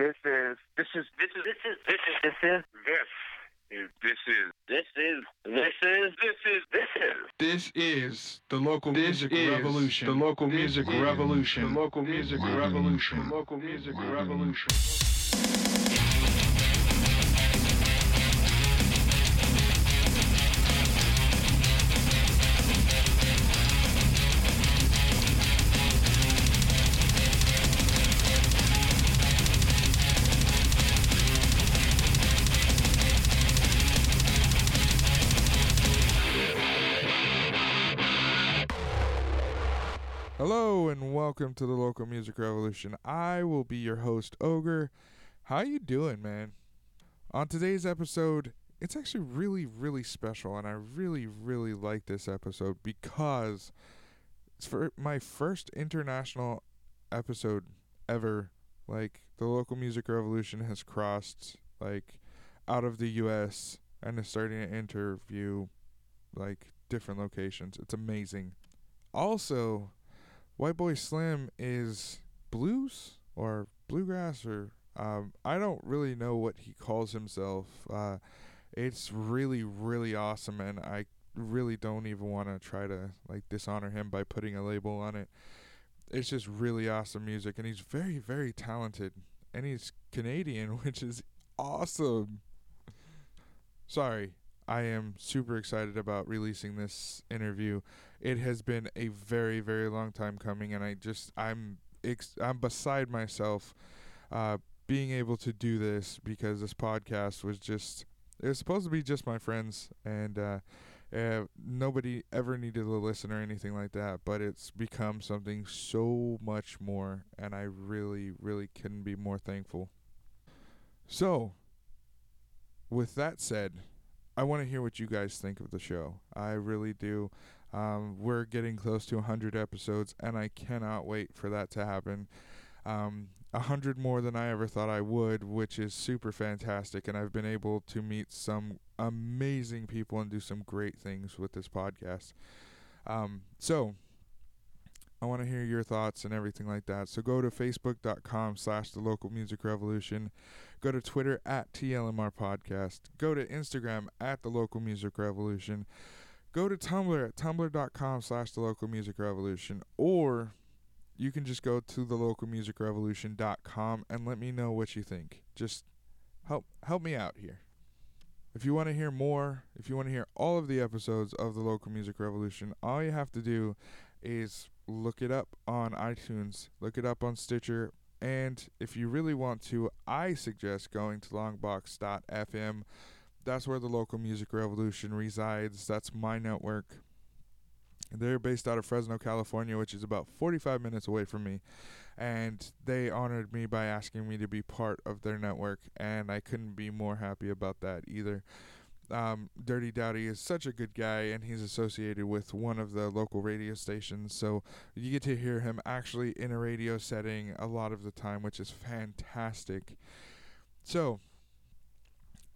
This is this is This is this is this is this is this is this is this is this is this is This is the local music revolution. the local music revolution. The local music revolution. The local music revolution. Welcome to the local music revolution. I will be your host, Ogre. How you doing, man? On today's episode, it's actually really, really special, and I really, really like this episode because it's for my first international episode ever. Like the local music revolution has crossed like out of the U.S. and is starting to interview like different locations. It's amazing. Also, White Boy Slim is blues or bluegrass or um, I don't really know what he calls himself. Uh, it's really really awesome, and I really don't even want to try to like dishonor him by putting a label on it. It's just really awesome music, and he's very very talented, and he's Canadian, which is awesome. Sorry, I am super excited about releasing this interview. It has been a very, very long time coming, and I just I'm ex- I'm beside myself uh, being able to do this because this podcast was just it was supposed to be just my friends, and uh, uh, nobody ever needed to listen or anything like that. But it's become something so much more, and I really, really couldn't be more thankful. So, with that said, I want to hear what you guys think of the show. I really do. Um, we're getting close to 100 episodes, and I cannot wait for that to happen. Um, 100 more than I ever thought I would, which is super fantastic. And I've been able to meet some amazing people and do some great things with this podcast. Um, so, I want to hear your thoughts and everything like that. So go to facebook.com slash the local music revolution. Go to Twitter at TLMR podcast. Go to Instagram at the local music revolution. Go to Tumblr at tumblr.com slash the local music revolution. Or you can just go to the local music and let me know what you think. Just help help me out here. If you want to hear more, if you want to hear all of the episodes of the local music revolution, all you have to do is look it up on iTunes, look it up on Stitcher, and if you really want to, I suggest going to longbox.fm. That's where the local music revolution resides. That's my network. They're based out of Fresno, California, which is about 45 minutes away from me. And they honored me by asking me to be part of their network, and I couldn't be more happy about that either um, Dirty Dowdy is such a good guy, and he's associated with one of the local radio stations. So you get to hear him actually in a radio setting a lot of the time, which is fantastic. So,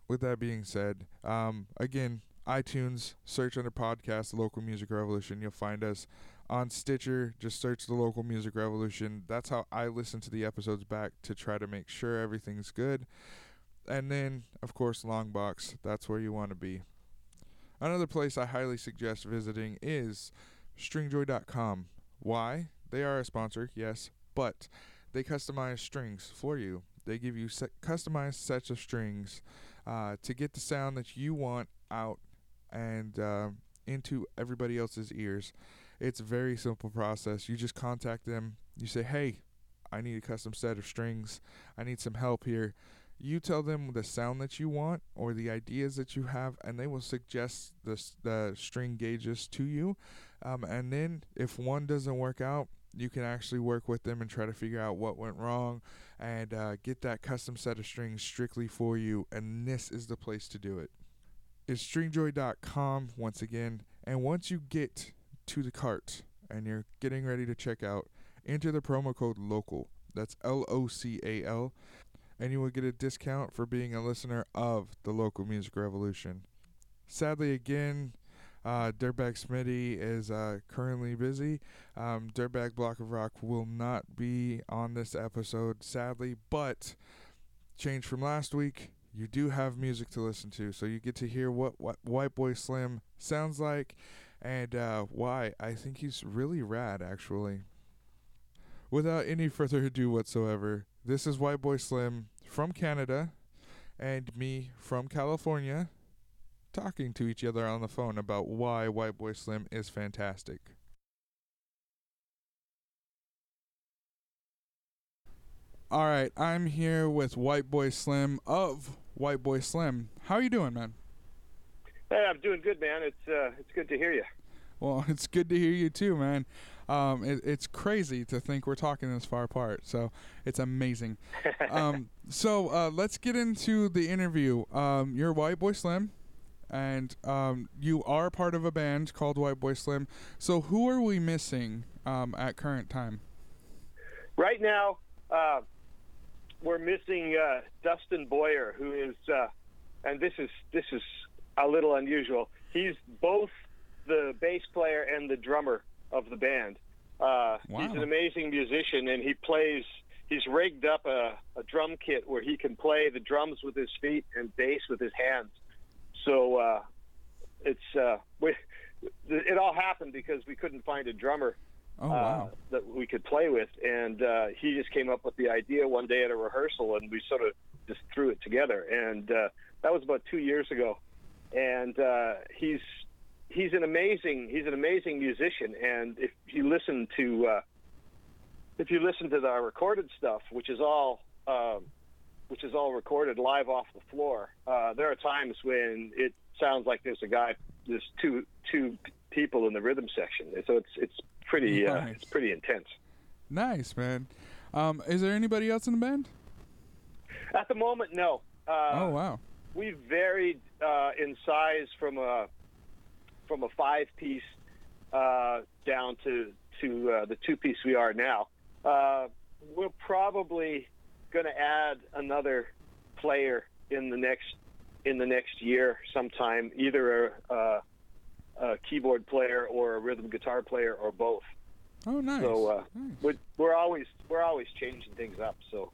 with that being said, um, again, iTunes, search under podcast, Local Music Revolution. You'll find us on Stitcher. Just search The Local Music Revolution. That's how I listen to the episodes back to try to make sure everything's good and then of course longbox that's where you want to be another place i highly suggest visiting is stringjoy.com why they are a sponsor yes but they customize strings for you they give you customized sets of strings uh, to get the sound that you want out and uh, into everybody else's ears. It's a very simple process. You just contact them. You say hey i need a custom set of strings. I need some help here. You tell them the sound that you want or the ideas that you have and they will suggest the, the string gauges to you. Um, and then if one doesn't work out you can actually work with them and try to figure out what went wrong and uh, get that custom set of strings strictly for you and this is the place to do it it's stringjoy.com once again and once you get to the cart and you're getting ready to check out enter the promo code local that's l-o-c-a-l and you will get a discount for being a listener of the local music revolution. Sadly, again, uh, Dirtbag Smitty is uh, currently busy. Um, Dirtbag Block of Rock will not be on this episode, sadly, but change from last week. You do have music to listen to, so you get to hear what, what White Boy Slim sounds like and uh, why. I think he's really rad, actually. Without any further ado whatsoever, this is White Boy Slim from Canada and me from California talking to each other on the phone about why White Boy Slim is fantastic. All right, I'm here with White Boy Slim of White Boy Slim. How are you doing, man? Hey, I'm doing good, man. It's uh, it's good to hear you. Well, it's good to hear you too, man. Um, it, it's crazy to think we're talking this far apart, so it's amazing. um, so uh, let's get into the interview. Um, you're White Boy Slim, and um, you are part of a band called White Boy Slim. So who are we missing um, at current time? Right now, uh, we're missing uh, Dustin Boyer, who is, uh, and this is this is a little unusual. He's both the bass player and the drummer of the band. Uh, Wow. He's an amazing musician, and he plays. He's rigged up a, a drum kit where he can play the drums with his feet and bass with his hands. So uh, it's uh, we, it all happened because we couldn't find a drummer Oh uh, that we could play with, and uh, he just came up with the idea one day at a rehearsal, and we sort of just threw it together, and uh, that was about two years ago, and uh, he's he's an amazing he's an amazing musician, and if you listen to uh, if you listen to our recorded stuff, which is all um, which is all recorded live off the floor, uh, there are times when it sounds like there's a guy, there's two two people in the rhythm section, so it's it's pretty uh, it's pretty intense. Nice, man. Um, is there anybody else in the band? At the moment, no. Uh, oh wow! We've varied uh, in size from a from a five piece uh, down to to uh, the two piece we are now. Uh, we'll probably going to add another player in the next in the next year sometime, either a, a, a keyboard player or a rhythm guitar player or both. Oh nice. So uh, nice. we're, we're always we're always changing things up. So.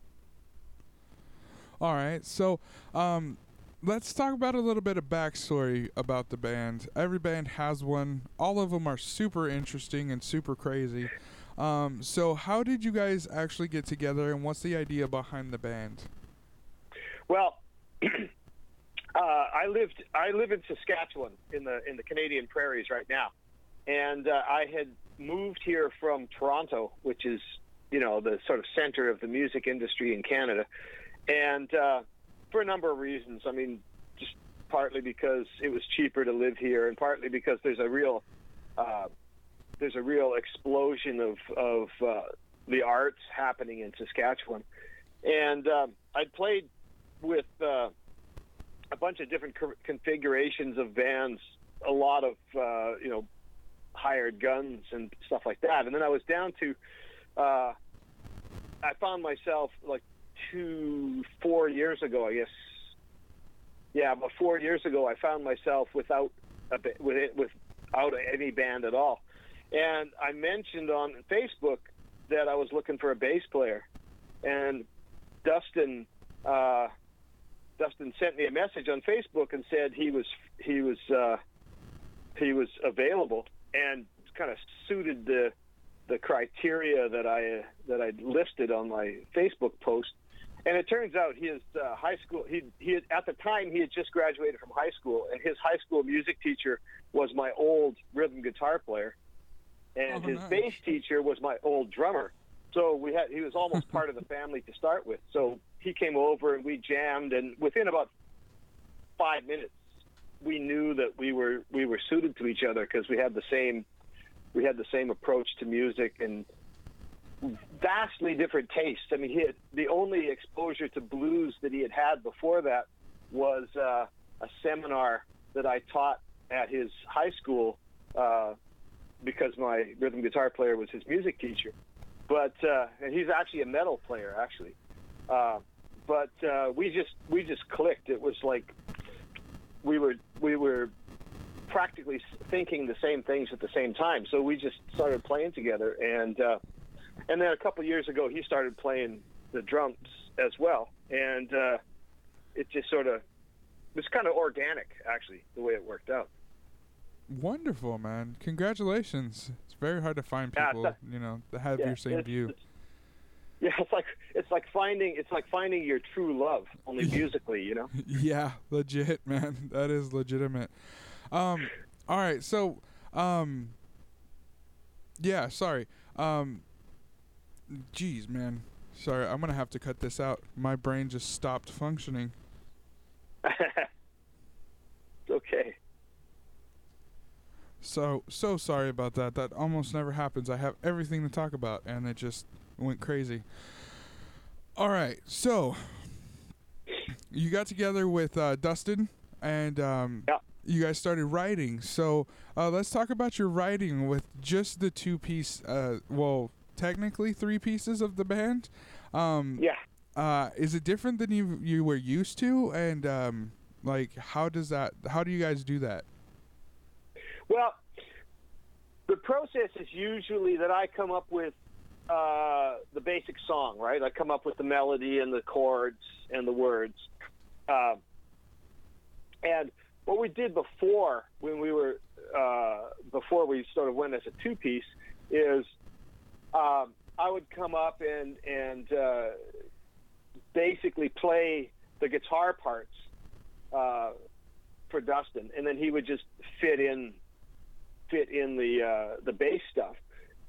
All right, so um, let's talk about a little bit of backstory about the band. Every band has one. All of them are super interesting and super crazy. Um, so, how did you guys actually get together, and what's the idea behind the band? Well, uh, I lived I live in Saskatchewan in the in the Canadian prairies right now, and uh, I had moved here from Toronto, which is you know the sort of center of the music industry in Canada, and uh, for a number of reasons. I mean, just partly because it was cheaper to live here, and partly because there's a real uh, there's a real explosion of of uh, the arts happening in Saskatchewan, and um, I'd played with uh, a bunch of different co- configurations of bands, a lot of uh, you know hired guns and stuff like that. And then I was down to, uh, I found myself like two, four years ago, I guess. Yeah, about four years ago, I found myself without a with it, without any band at all. And I mentioned on Facebook that I was looking for a bass player, and Dustin. Uh, Dustin sent me a message on Facebook and said he was he was uh, he was available and kind of suited the the criteria that I that I listed on my Facebook post. And it turns out his uh, high school he he had, at the time he had just graduated from high school and his high school music teacher was my old rhythm guitar player and Oh, his nice. bass teacher was my old drummer. So we had he was almost part of the family to start with. So he came over and we jammed and within about 5 minutes we knew that we were we were suited to each other because we had the same we had the same approach to music and vastly different tastes. I mean, he had, the only exposure to blues that he had had before that was uh, a seminar that I taught at his high school uh, because my rhythm guitar player was his music teacher. But uh, and he's actually a metal player, actually. Uh, but uh, we just we just clicked. It was like we were we were practically thinking the same things at the same time. So we just started playing together, and uh, and then a couple years ago he started playing the drums as well, and uh, it just sort of was kind of organic, actually, the way it worked out. Wonderful, man. Congratulations. It's very hard to find Yeah, people, you know, that have Yeah, your same it's- view. it's- yeah, it's like it's like finding it's like finding your true love, only musically, you know. yeah, legit, man. That is legitimate. Um, all right, so, um, yeah, sorry. Um, geez, man. Sorry, I'm gonna have to cut this out. My brain just stopped functioning. It's okay. So so sorry about that. That almost never happens. I have everything to talk about, and it just went crazy. All right, so you got together with uh, Dustin, and um, Yeah. you guys started writing. So uh, let's talk about your writing with just the two piece. Uh, well, technically three pieces of the band. Um, Yeah. uh, is it different than you you were used to? And um, like, how does that? How do you guys do that? Well, the process is usually that I come up with uh, the basic song, right? I come up with the melody and the chords and the words. Uh, and what we did before, when we were uh, before we sort of went as a two piece, is um, I would come up and and uh, basically play the guitar parts uh, for Dustin, and then he would just fit in fit in the uh, the bass stuff.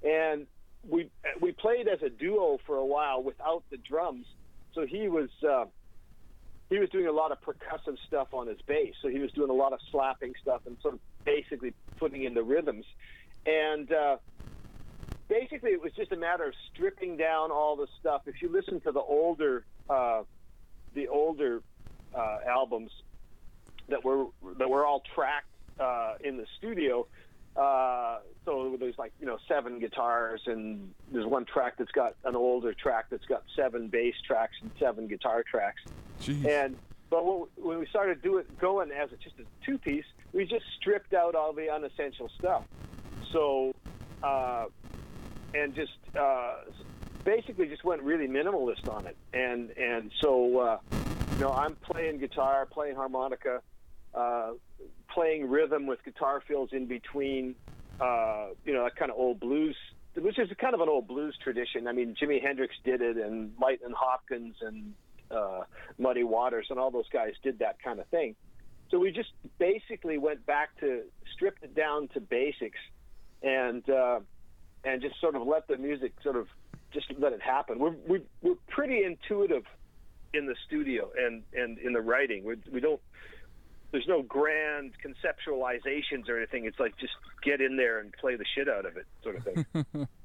And we we played as a duo for a while without the drums, so he was uh, he was doing a lot of percussive stuff on his bass. So he was doing a lot of slapping stuff and sort of basically putting in the rhythms. And uh, basically, it was just a matter of stripping down all the stuff. If you listen to the older uh, the older uh, albums that were that were all tracked uh, in the studio. Uh, so there's like you know seven guitars, and there's one track that's got an older track that's got seven bass tracks and seven guitar tracks. Jeez. And but when when we started do it going as a, just a two piece, we just stripped out all the unessential stuff. So uh, and just uh, basically just went really minimalist on it. And and so uh, you know I'm playing guitar, playing harmonica, uh, playing rhythm with guitar fills in between. Uh, you know that kind of old blues, which is kind of an old blues tradition. I mean Jimi Hendrix did it, and Lightning Hopkins and uh, Muddy Waters and all those guys did that kind of thing. So we just basically went back to stripped it down to basics, and uh, and just sort of let the music sort of just let it happen. We're we, we're pretty intuitive in the studio and and in the writing. We we don't. There's no grand conceptualizations or anything. It's like just get in there and play the shit out of it, sort of thing.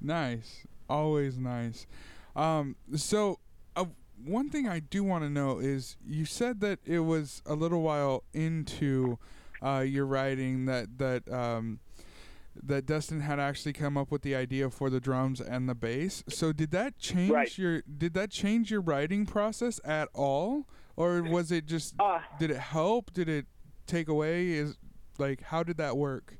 Nice. Always nice. Um, so, uh, one thing I do want to know is you said that it was a little while into uh, your writing that that um, that Dustin had actually come up with the idea for the drums and the bass. So did that change Right. your did that change your writing process at all, or was it just Uh, did it help? Did it take away? Is like how did that work?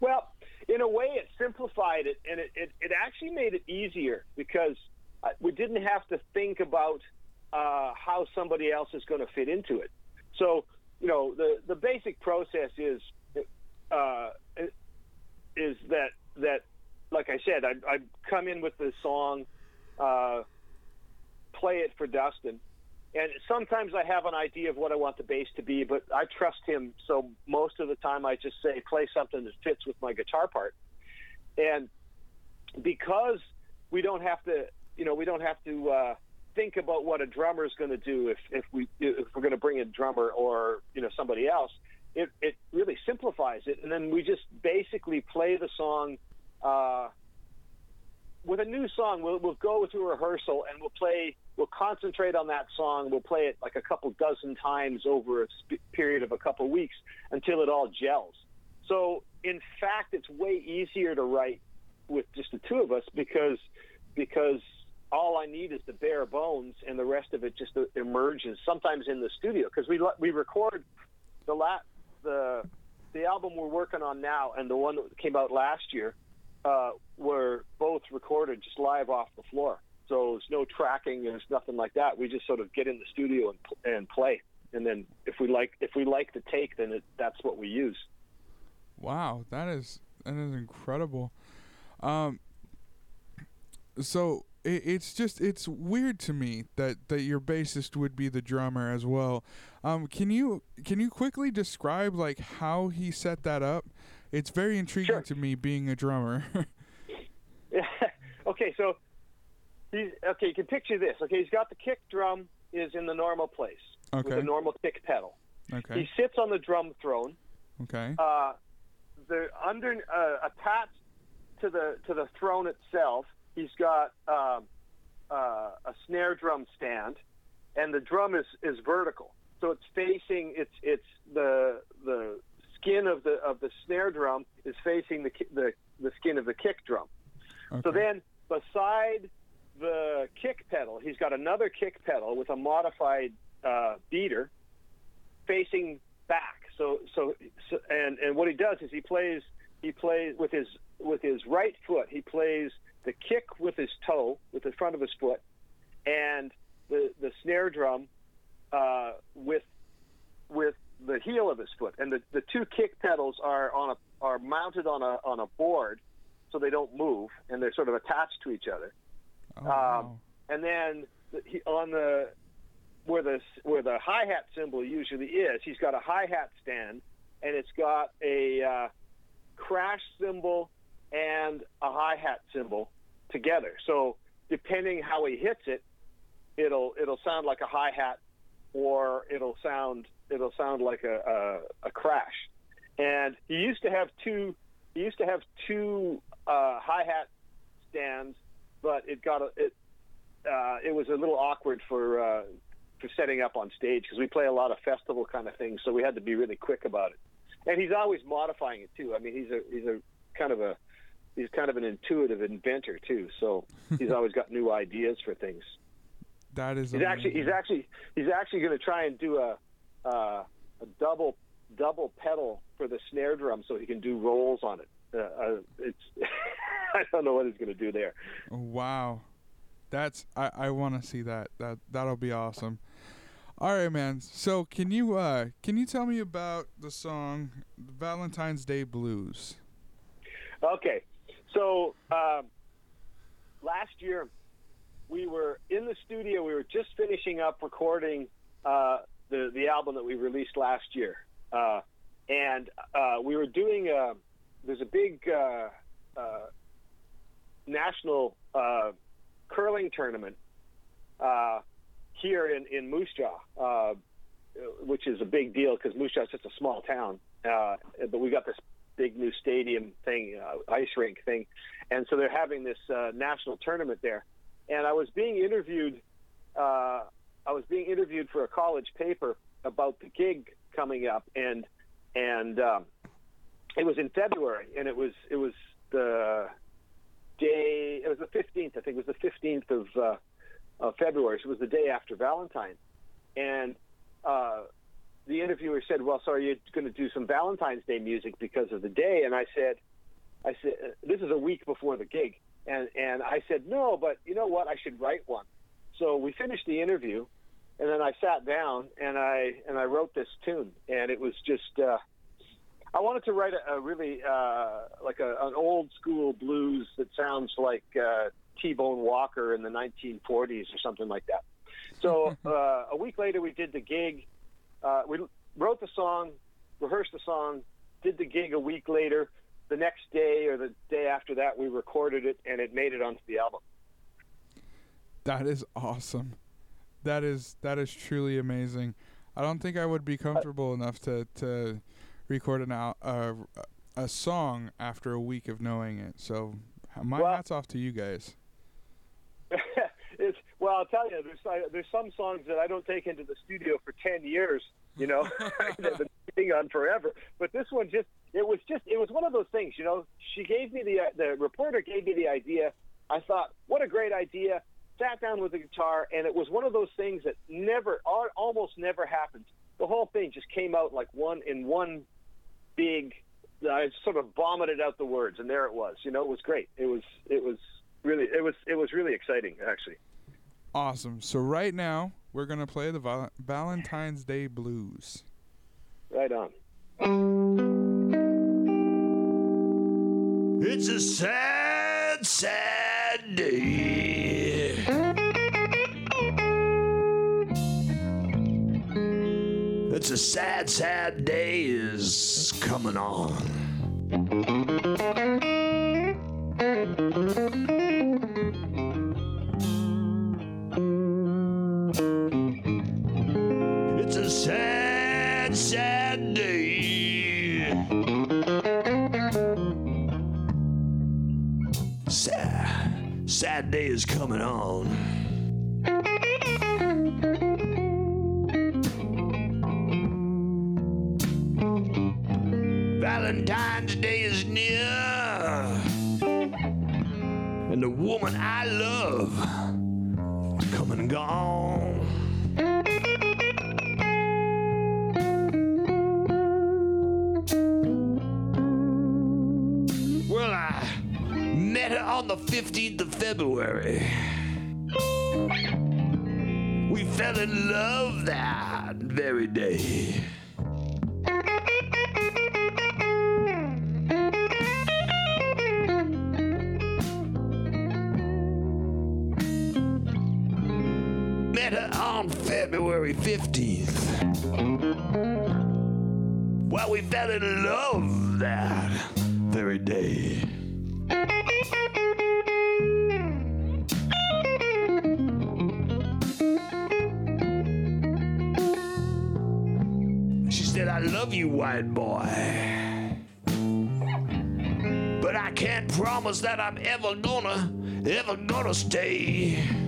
Well, in a way, it simplified it, and it, it, it actually made it easier because uh, we didn't have to think about uh, how somebody else is going to fit into it. So, you know, the, the basic process is uh, is that that, like I said, I, I come in with the song, uh, play it for Dustin, and sometimes I have an idea of what I want the bass to be, but I trust him. So most of the time, I just say, play something that fits with my guitar part. And because we don't have to, you know, we don't have to uh, think about what a drummer is going to do if, if we if we're going to bring in a drummer or you know somebody else. It it really simplifies it, and then we just basically play the song. Uh, with a new song, we'll, we'll go through rehearsal and we'll play, we'll concentrate on that song. We'll play it like a couple dozen times over a sp- period of a couple weeks until it all gels. So, in fact, it's way easier to write with just the two of us because because all I need is the bare bones, and the rest of it just emerges. Sometimes in the studio because we we record the la- the the album we're working on now and the one that came out last year uh, were both recorded just live off the floor. So there's no tracking. There's nothing like that. We just sort of get in the studio and and play. And then if we like if we like the take, then it, that's what we use. Wow, that is that is incredible. Um, so it, it's just it's weird to me that that your bassist would be the drummer as well. Um, can you can you quickly describe like how he set that up? It's very intriguing Sure. to me being a drummer. yeah. okay, so he's okay. You can picture this. Okay, he's got the kick drum is in the normal place with okay. the normal kick pedal. Okay. He sits on the drum throne. Okay. Uh, the under uh, attached to the to the throne itself, he's got um, uh, a snare drum stand, and the drum is, is vertical, so it's facing it's it's the the skin of the of the snare drum is facing the the the skin of the kick drum. So then beside the kick pedal, he's got another kick pedal with a modified uh, beater facing back. So, so, so, and and what he does is he plays he plays with his with his right foot. He plays the kick with his toe, with the front of his foot, and the the snare drum uh, with with the heel of his foot. And the, the two kick pedals are on a are mounted on a on a board, so they don't move, and they're sort of attached to each other Oh, wow. and then he, on the where the where the hi hat cymbal usually is, he's got a hi hat stand, and it's got a uh, crash cymbal and a hi hat cymbal together. So depending how he hits it, it'll it'll sound like a hi hat, or it'll sound it'll sound like a, a a crash. And he used to have two he used to have two uh, hi hat stands but it got a, it uh, it was a little awkward for uh, for setting up on stage because we play a lot of festival kind of things, so we had to be really quick about it. And he's always modifying it too. I mean, he's a he's a kind of a he's kind of an intuitive inventor too. So he's always got new ideas for things. That is He's actually he's actually he's actually going to try and do a uh, a double double pedal for the snare drum so he can do rolls on it. Uh, uh, it's I don't know what he's going to do there. Wow. That's I, I want to see that. That that'll be awesome. All right, man. So, can you uh can you tell me about the song Valentine's Day Blues? Okay, so um, last year we were in the studio. We were just finishing up recording uh, the the album that we released last year, uh, and uh, we were doing. A, there's a big uh, uh, national uh, curling tournament uh, here in in Moose Jaw, uh, which is a big deal because Moose Jaw is just a small town. Uh, but we got this big new stadium thing, uh, ice rink thing, and so they're having this uh, national tournament there. And I was being interviewed. Uh, I was being interviewed for a college paper about the gig coming up, and and um, it was in February, and it was it was the day. It was the fifteenth. I think it was the fifteenth of uh, of February. So it was the day after Valentine, and uh, the interviewer said, "Well, so are you going to do some Valentine's Day music because of the day?" And I said, "I said this is a week before the gig," and and I said, "No, but you know what? I should write one." So we finished the interview, and then I sat down and I and I wrote this tune, and it was just. Uh, I wanted to write a, a really uh, like a, an old school blues that sounds like uh, T-Bone Walker in the 1940s or something like that. So uh, a week later, we did the gig. Uh, we wrote the song, rehearsed the song, did the gig a week later. The next day or the day after that, we recorded it and it made it onto the album. That is awesome. That is that is truly amazing. I don't think I would be comfortable enough to to record an al- uh, a song after a week of knowing it. So my Well- hats off to you guys. it's well, I'll tell you, there's uh, there's some songs that I don't take into the studio for ten years. You know, that I've been on forever. But this one just it was just it was one of those things. You know, she gave me the uh, the reporter gave me the idea. I thought, what a great idea. Sat down with the guitar, and it was one of those things that never, al- almost never happens. The whole thing just came out like one in one big. Uh, I sort of vomited out the words, and there it was. You know, it was great. It was it was really, it was it was really exciting actually. Awesome. So right now we're gonna play the Val- Valentine's Day Blues. Right on. It's a sad, sad day. It's a sad, sad day is coming on. Sad day is coming on. Valentine's Day is near. And the woman I love come and gone. On the 15th of February. We fell in love that very day. Can't promise that I'm ever gonna, ever gonna stay.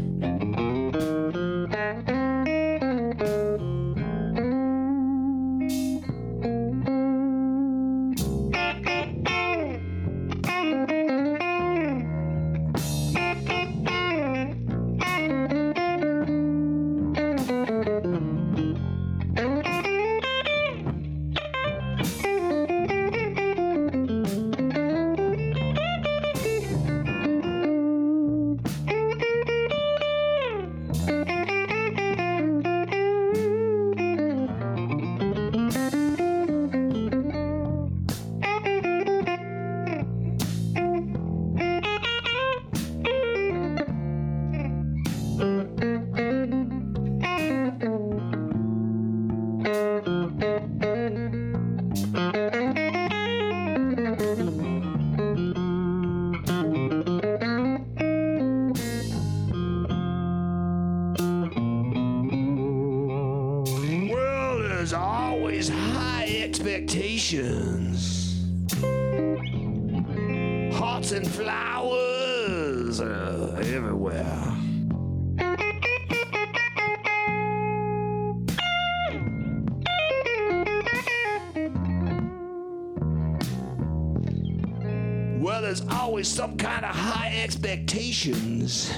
Expectations.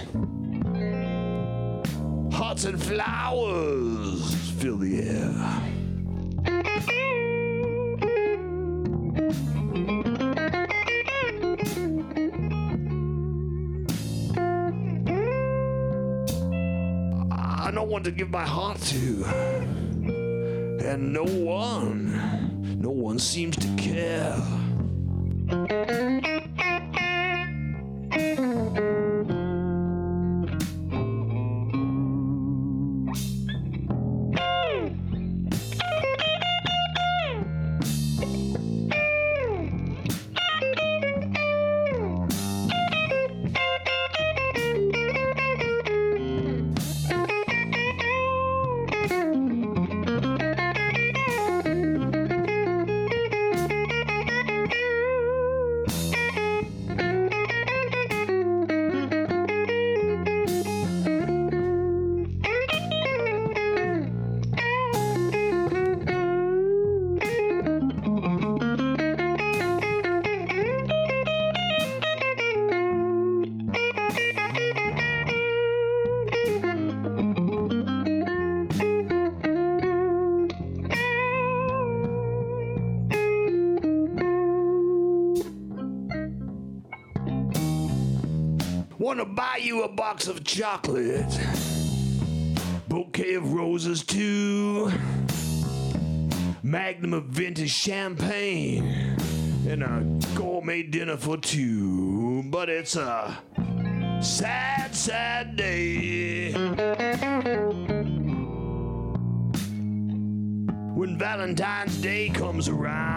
Hearts and flowers fill the air. I know one to give my heart to. And no one, no one seems to care. Wanna buy you a box of chocolate, bouquet of roses too, magnum of vintage champagne, and a gourmet dinner for two. But it's a sad, sad day. When Valentine's Day comes around.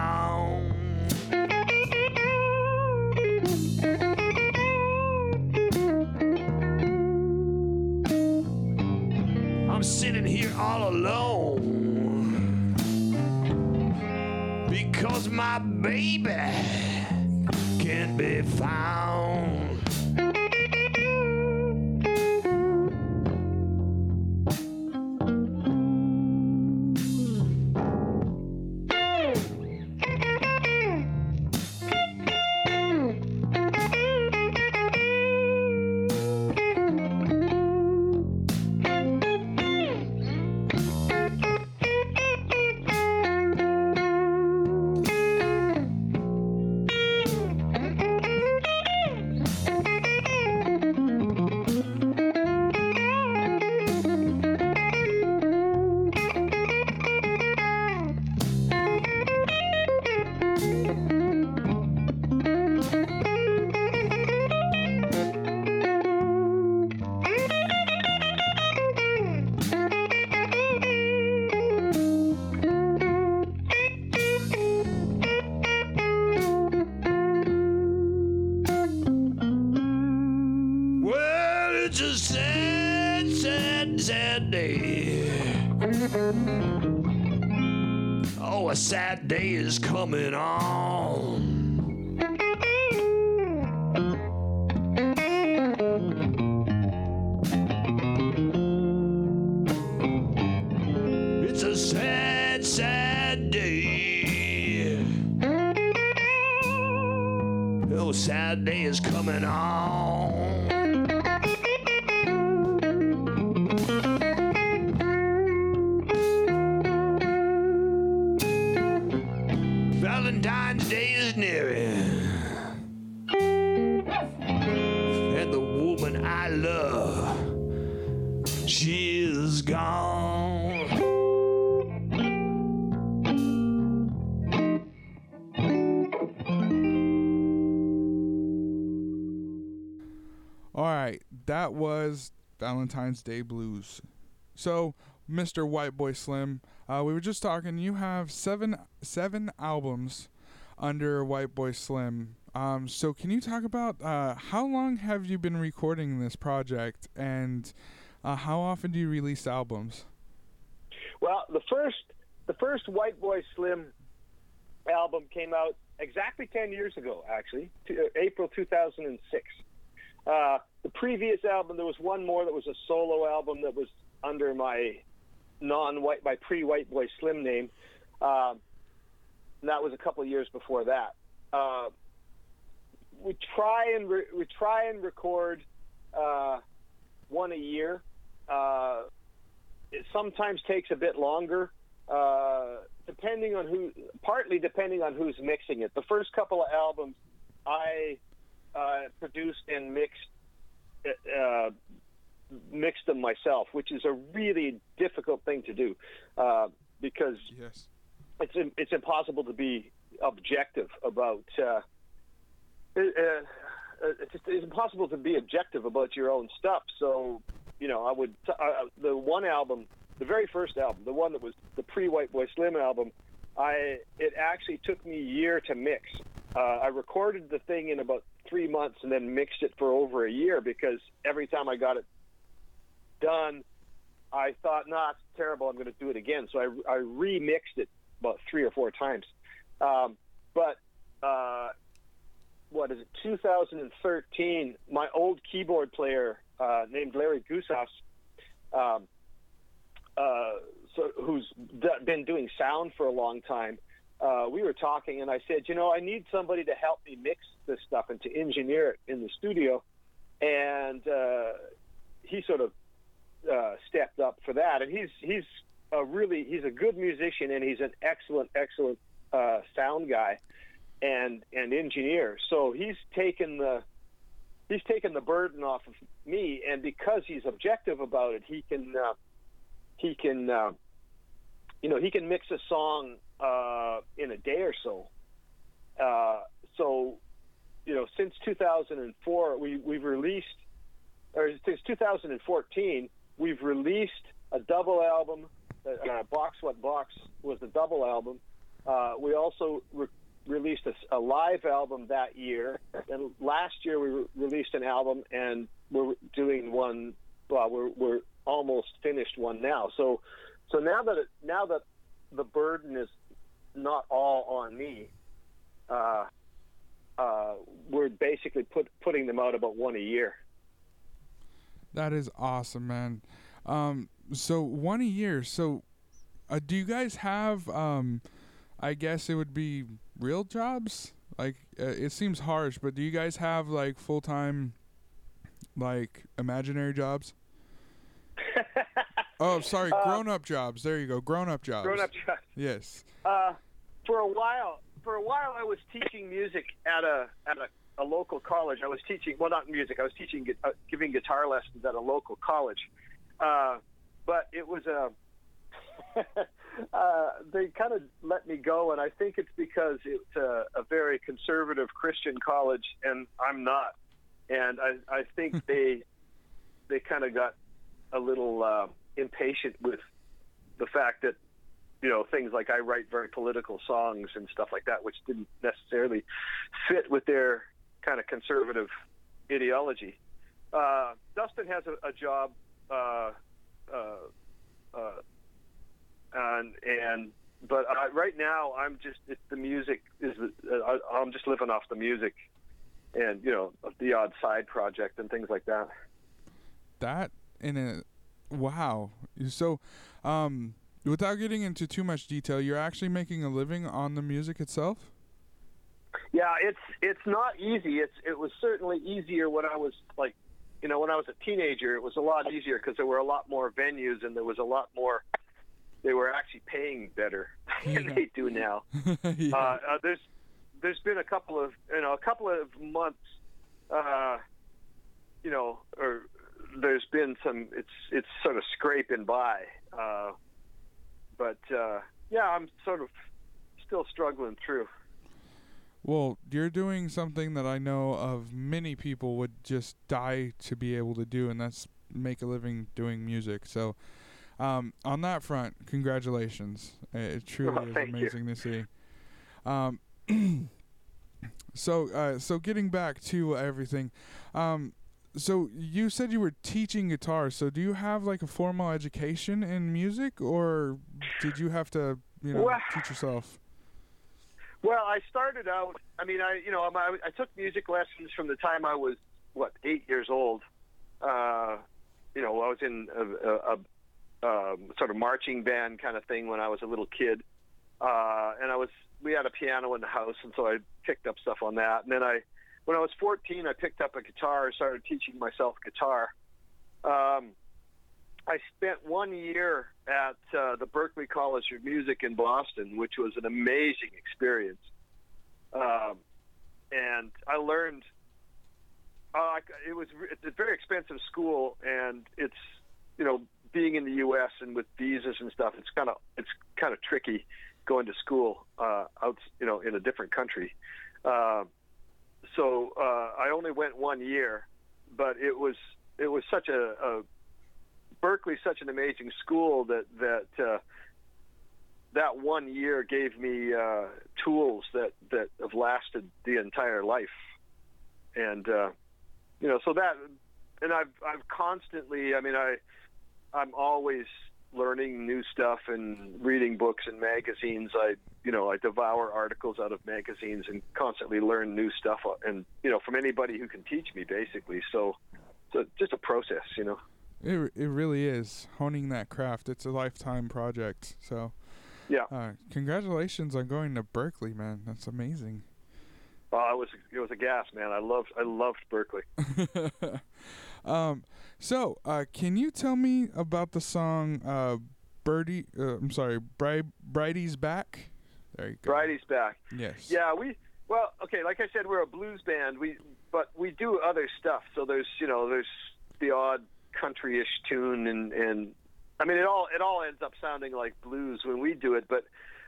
That was Valentine's Day Blues. So, Mr. White Boy Slim, uh, we were just talking. You have seven seven albums under White Boy Slim. Um, so, can you talk about uh, how long have you been recording this project, and uh, how often do you release albums? Well, the first the first White Boy Slim album came out exactly 10 years ago, actually, uh, April 2006. Uh, the previous album, there was one more that was a solo album that was under my non-white, my pre-White Boy Slim name. Um, that was a couple of years before that. Uh, we try and re- we try and record uh, one a year. Uh, it sometimes takes a bit longer, uh, depending on who. Partly depending on who's mixing it. The first couple of albums, I uh, produced and mixed uh, mixed them myself, which is a really difficult thing to do uh, because Yes. it's it's impossible to be objective about. Uh, uh, uh, it's, just, it's impossible to be objective about your own stuff. So, you know, I would uh, the one album, the very first album, the one that was the pre-White Boy Slim album. I it actually took me a year to mix. Uh, I recorded the thing in about three months and then mixed it for over a year because every time I got it done, I thought, nah, it's terrible. I'm going to do it again. So I, I remixed it about three or four times. Um, but uh, what is it? 2013. My old keyboard player uh, named Larry Gusas, um, uh, so who's d- been doing sound for a long time. Uh, we were talking, and I said, you know, I need somebody to help me mix this stuff and to engineer it in the studio. And uh, he sort of uh, stepped up for that, and he's he's a really he's a good musician, and he's an excellent excellent uh, sound guy and and engineer. So he's taken the he's taken the burden off of me, and because he's objective about it, he can uh, he can uh, you know he can mix a song uh, in a day or so. Uh, so you know, since 2004, we we've released, or since 2014, we've released a double album. Uh, Box What Box was the double album. Uh, we also re- released a, a, live album that year, and last year we re- released an album, and we're doing one. Well, we're we're almost finished one now. So, so now that it, now that the burden is not all on me, uh, uh, we're basically put, putting them out about one a year. That is awesome, man. Um, so one a year. So, uh, do you guys have? Um, I guess it would be real jobs. Like uh, it seems harsh, but do you guys have like full time, like imaginary jobs? oh, sorry, Uh, grown up jobs. There you go, grown up jobs. Grown up jobs. Yes. Uh, for a while, for a while, I was teaching music at a at a, a local college. I was teaching, well, not music. I was teaching, uh, giving guitar lessons at a local college. Uh, but it was a, uh, they kind of let me go, and I think it's because it's a, a very conservative Christian college, and I'm not. And I, I think they, they kind of got a little uh, impatient with the fact that you know things like I write very political songs and stuff like that, which didn't necessarily fit with their kind of conservative ideology. Uh, Dustin has a, a job, uh, uh, uh, and and but right now I'm just it's the music is uh, I- I'm just living off the music, and you know the odd side project and things like that. That in a wow. So, um, without getting into too much detail, you're actually making a living on the music itself. Yeah, it's it's not easy. It's it was certainly easier when I was like, you know, when I was a teenager. It was a lot easier because there were a lot more venues and there was a lot more. They were actually paying better than Yeah. they do now. yeah. Uh, uh, there's there's been a couple of you know a couple of months, uh, you know, or there's been some. It's it's sort of scraping by, uh, but uh, yeah, I'm sort of still struggling through. Well, you're doing something that I know of many people would just die to be able to do, and that's make a living doing music. So, um, on that front, congratulations. It truly Oh, is thank you. amazing to see. Um, so, uh, so getting back to everything, um, so you said you were teaching guitar. So, do you have like a formal education in music, or did you have to, you know, Well- teach yourself? Well, I started out. I mean, I you know I, I took music lessons from the time I was what eight years old. Uh, you know, I was in a, a, a um, sort of marching band kind of thing when I was a little kid, uh, and I was we had a piano in the house, and so I picked up stuff on that. And then I, when I was 14, I picked up a guitar started teaching myself guitar. Um, I spent one year at uh, the Berklee College of Music in Boston, which was an amazing experience. Um, and I learned. Uh, it was it's a very expensive school, and it's you know being in the U.S. and with visas and stuff, it's kind of it's kind of tricky going to school uh, out you know in a different country. Uh, so uh, I only went one year, but it was it was such a, a Berklee's such an amazing school that that uh, that one year gave me uh, tools that that have lasted the entire life, and uh, you know, so that, and I've I've constantly, I mean, I I'm always learning new stuff and reading books and magazines. I you know I devour articles out of magazines and constantly learn new stuff, uh, and you know, from anybody who can teach me, basically. So, so just a process, you know. It it really is honing that craft. It's a lifetime project. So, Yeah. uh, congratulations on going to Berklee, man. That's amazing. Oh, it was it was a gas, man. I loved I loved Berklee. um, so uh, can you tell me about the song uh, "Birdie"? Uh, I'm sorry, Bri- "Bridie's Back." There you go. Bridie's back. Yes. Yeah, we well, okay. Like I said, we're a blues band. We but we do other stuff. So there's you know there's the odd country-ish tune, and and I mean it all it all ends up sounding like blues when we do it. But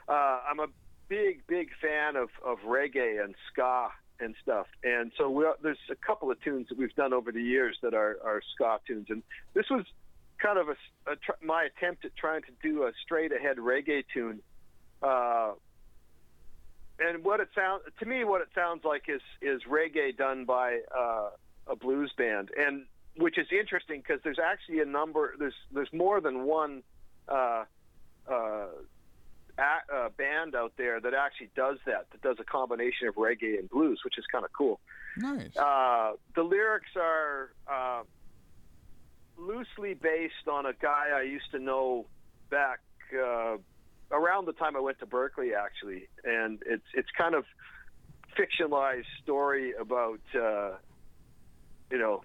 uh, I'm a big big fan of of reggae and ska and stuff. And so we there's a couple of tunes that we've done over the years that are are ska tunes, and this was kind of a, a tr- my attempt at trying to do a straight ahead reggae tune. Uh, and what it sounds to me, what it sounds like is is reggae done by uh, a blues band, and which is interesting because there's actually a number. There's there's more than one uh, uh, a, uh, band out there that actually does that. That does a combination of reggae and blues, which is kind of cool. Nice. Uh, the lyrics are uh, loosely based on a guy I used to know back uh, around the time I went to Berklee, actually, and it's it's kind of fictionalized story about uh, you know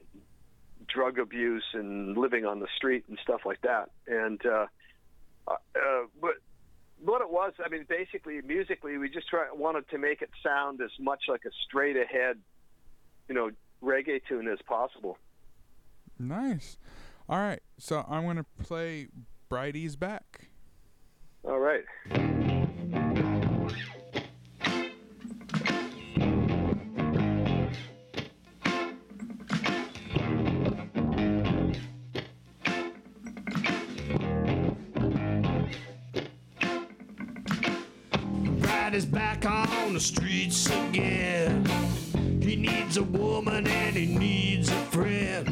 drug abuse and living on the street and stuff like that. And uh, uh, but what it was, I mean, basically musically, we just try, wanted to make it sound as much like a straight ahead, you know, reggae tune as possible. Nice. All right. So I'm going to play Bridie's Back. All right. Streets again. He needs a woman and he needs a friend.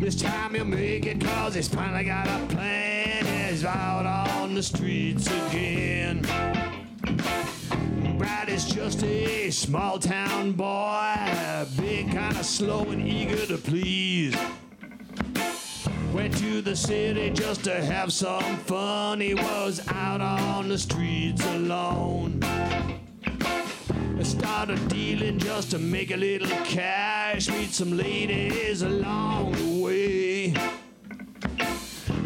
This time he'll make it cause he's finally got a plan. He's out on the streets again. Bridie is just a small town boy, big, kinda slow and eager to please. Went to the city just to have some fun. He was out on the streets alone. I started dealing just to make a little cash, meet some ladies along the way.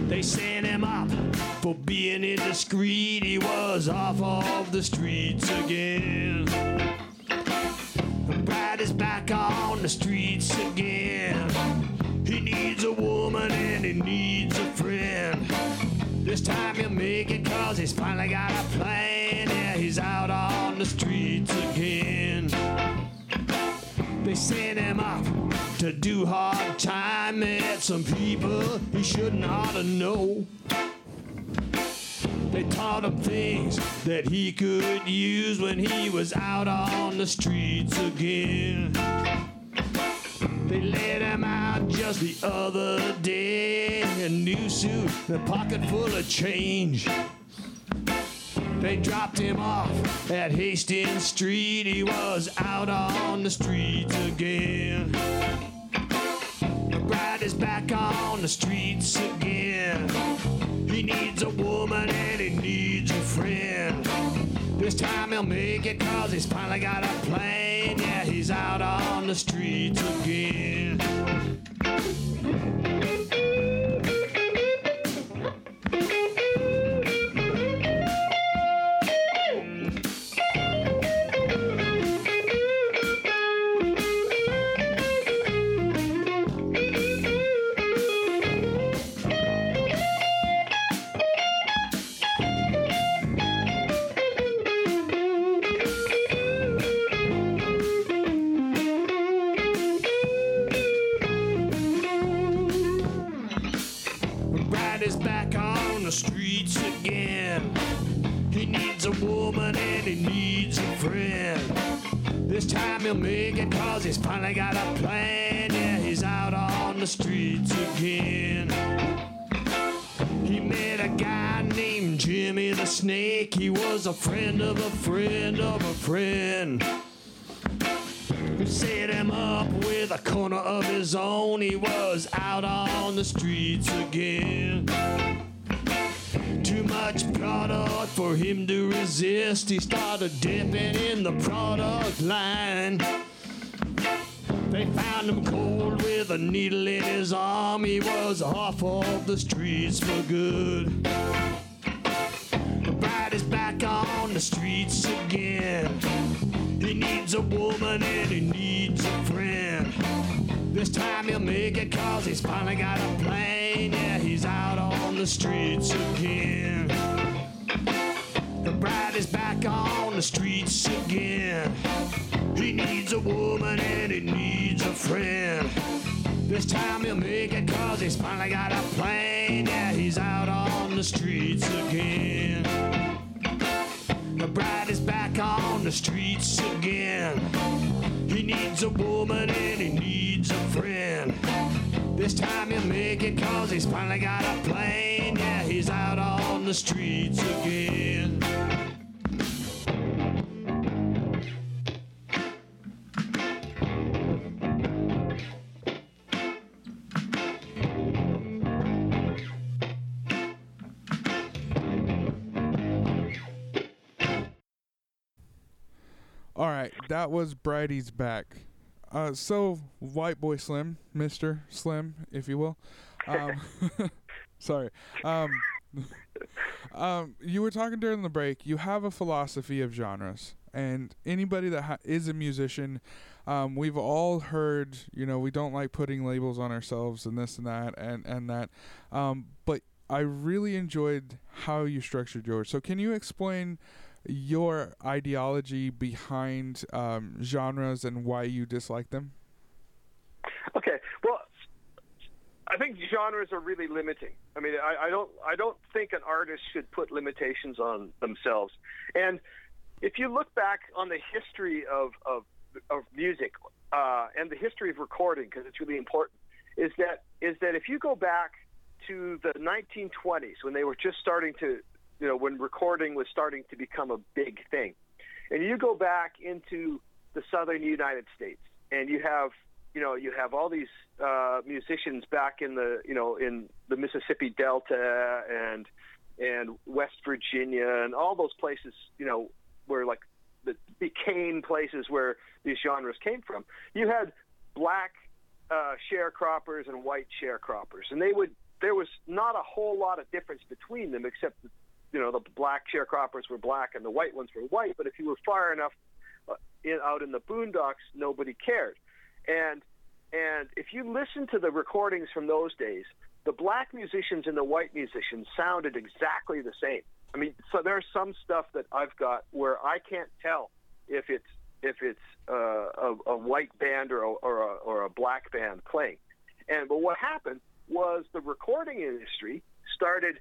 They sent him up for being indiscreet. He was off of the streets again. Bridie is back on the streets again. He needs a woman and he needs a friend. This time he'll make it cause he's finally got a plan. Yeah, he's out on the streets again. They sent him up to do hard time. Met some people he shouldn't ought to know. They taught him things that he could use when he was out on the streets again. They let him out just the other day. A new suit, a pocket full of change. They dropped him off at Hastings Street. He was out on the streets again. Bridie is back on the streets again. He needs a woman and he needs a friend. This time he'll make it cause he's finally got a plan. Yeah, he's out on the streets again. Friend of a friend of a friend who set him up with a corner of his own. He was out on the streets again. Too much product for him to resist. He started dipping in the product line. They found him cold with a needle in his arm. He was off of the streets for good. Is back on the streets again. He needs a woman and he needs a friend. This time he'll make it cause he's finally got a plane. Yeah, he's out on the streets again. The bride is back on the streets again. He needs a woman and he needs a friend. This time he'll make it cause he's finally got a plane. Yeah, he's out on the streets again. The bride is back on the streets again. He needs a woman and he needs a friend. This time he'll make it cause he's finally got a plane. Yeah, he's out on the streets again. That was Bridie's back. Uh, so white boy Slim, Mister Slim, if you will. Um, sorry. Um, um, you were talking during the break. You have a philosophy of genres, and anybody that ha- is a musician, um, we've all heard. You know, we don't like putting labels on ourselves and this and that and and that. Um, but I really enjoyed how you structured yours. So can you explain? Your ideology behind um, genres and why you dislike them? Okay. Well, I think genres are really limiting. I mean, I, I don't I don't think an artist should put limitations on themselves. And if you look back on the history of of, of music uh, and the history of recording, because it's really important, is that is that if you go back to the 1920s when they were just starting to you know, when recording was starting to become a big thing. And you go back into the southern United States, and you have, you know, you have all these uh, musicians back in the, you know, in the Mississippi Delta and and West Virginia and all those places, you know, where like the became places where these genres came from. You had black uh, sharecroppers and white sharecroppers, and they would. There was not a whole lot of difference between them, except you know the black sharecroppers were black and the white ones were white. But if you were far enough uh, in, out in the boondocks, nobody cared. And and if you listen to the recordings from those days, the black musicians and the white musicians sounded exactly the same. I mean, so there's some stuff that I've got where I can't tell if it's if it's uh, a, a white band or a, or a or a black band playing. And but what happened was the recording industry started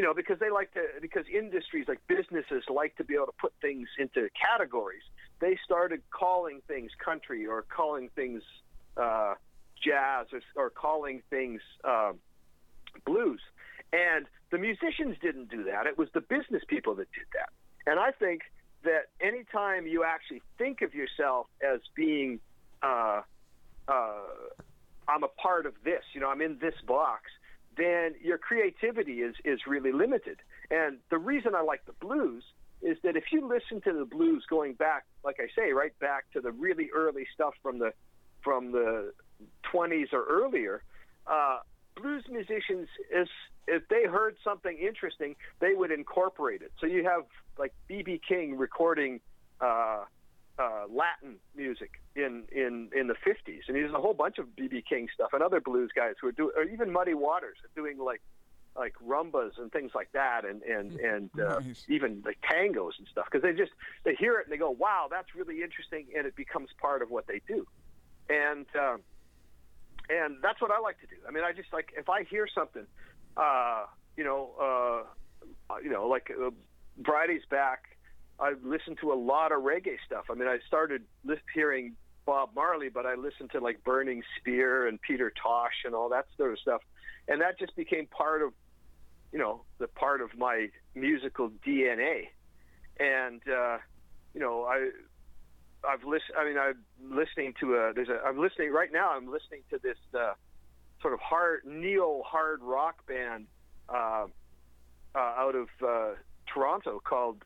you know, because they like to, because industries like businesses like to be able to put things into categories. They started calling things country or calling things uh, jazz or, or calling things um, blues. And the musicians didn't do that. It was the business people that did that. And I think that anytime you actually think of yourself as being, uh, uh, I'm a part of this, you know, I'm in this box, then your creativity is is really limited. And the reason I like the blues is that if you listen to the blues going back, like I say, right back to the really early stuff from the from the 20s or earlier, uh, blues musicians is if they heard something interesting, they would incorporate it. So you have like BB King recording uh, uh, Latin music in, in, in the 50s. And there's a whole bunch of BB King stuff and other blues guys who are doing, or even Muddy Waters are doing like like rumbas and things like that, and and and uh, Nice. even like tangos and stuff, because they just they hear it and they go, "Wow, that's really interesting," and it becomes part of what they do, and um, and that's what I like to do. I mean, I just like if I hear something, uh, you know, uh, you know, like uh, Bridie's back. I listened to a lot of reggae stuff. I mean, I started hearing Bob Marley, but I listened to like Burning Spear and Peter Tosh and all that sort of stuff, and that just became part of, you know, the part of my musical DNA. And uh, you know, I I've listened. I mean, I'm listening to a. There's a. I'm listening right now. I'm listening to this uh, sort of hard neo hard rock band uh, uh, out of uh, Toronto called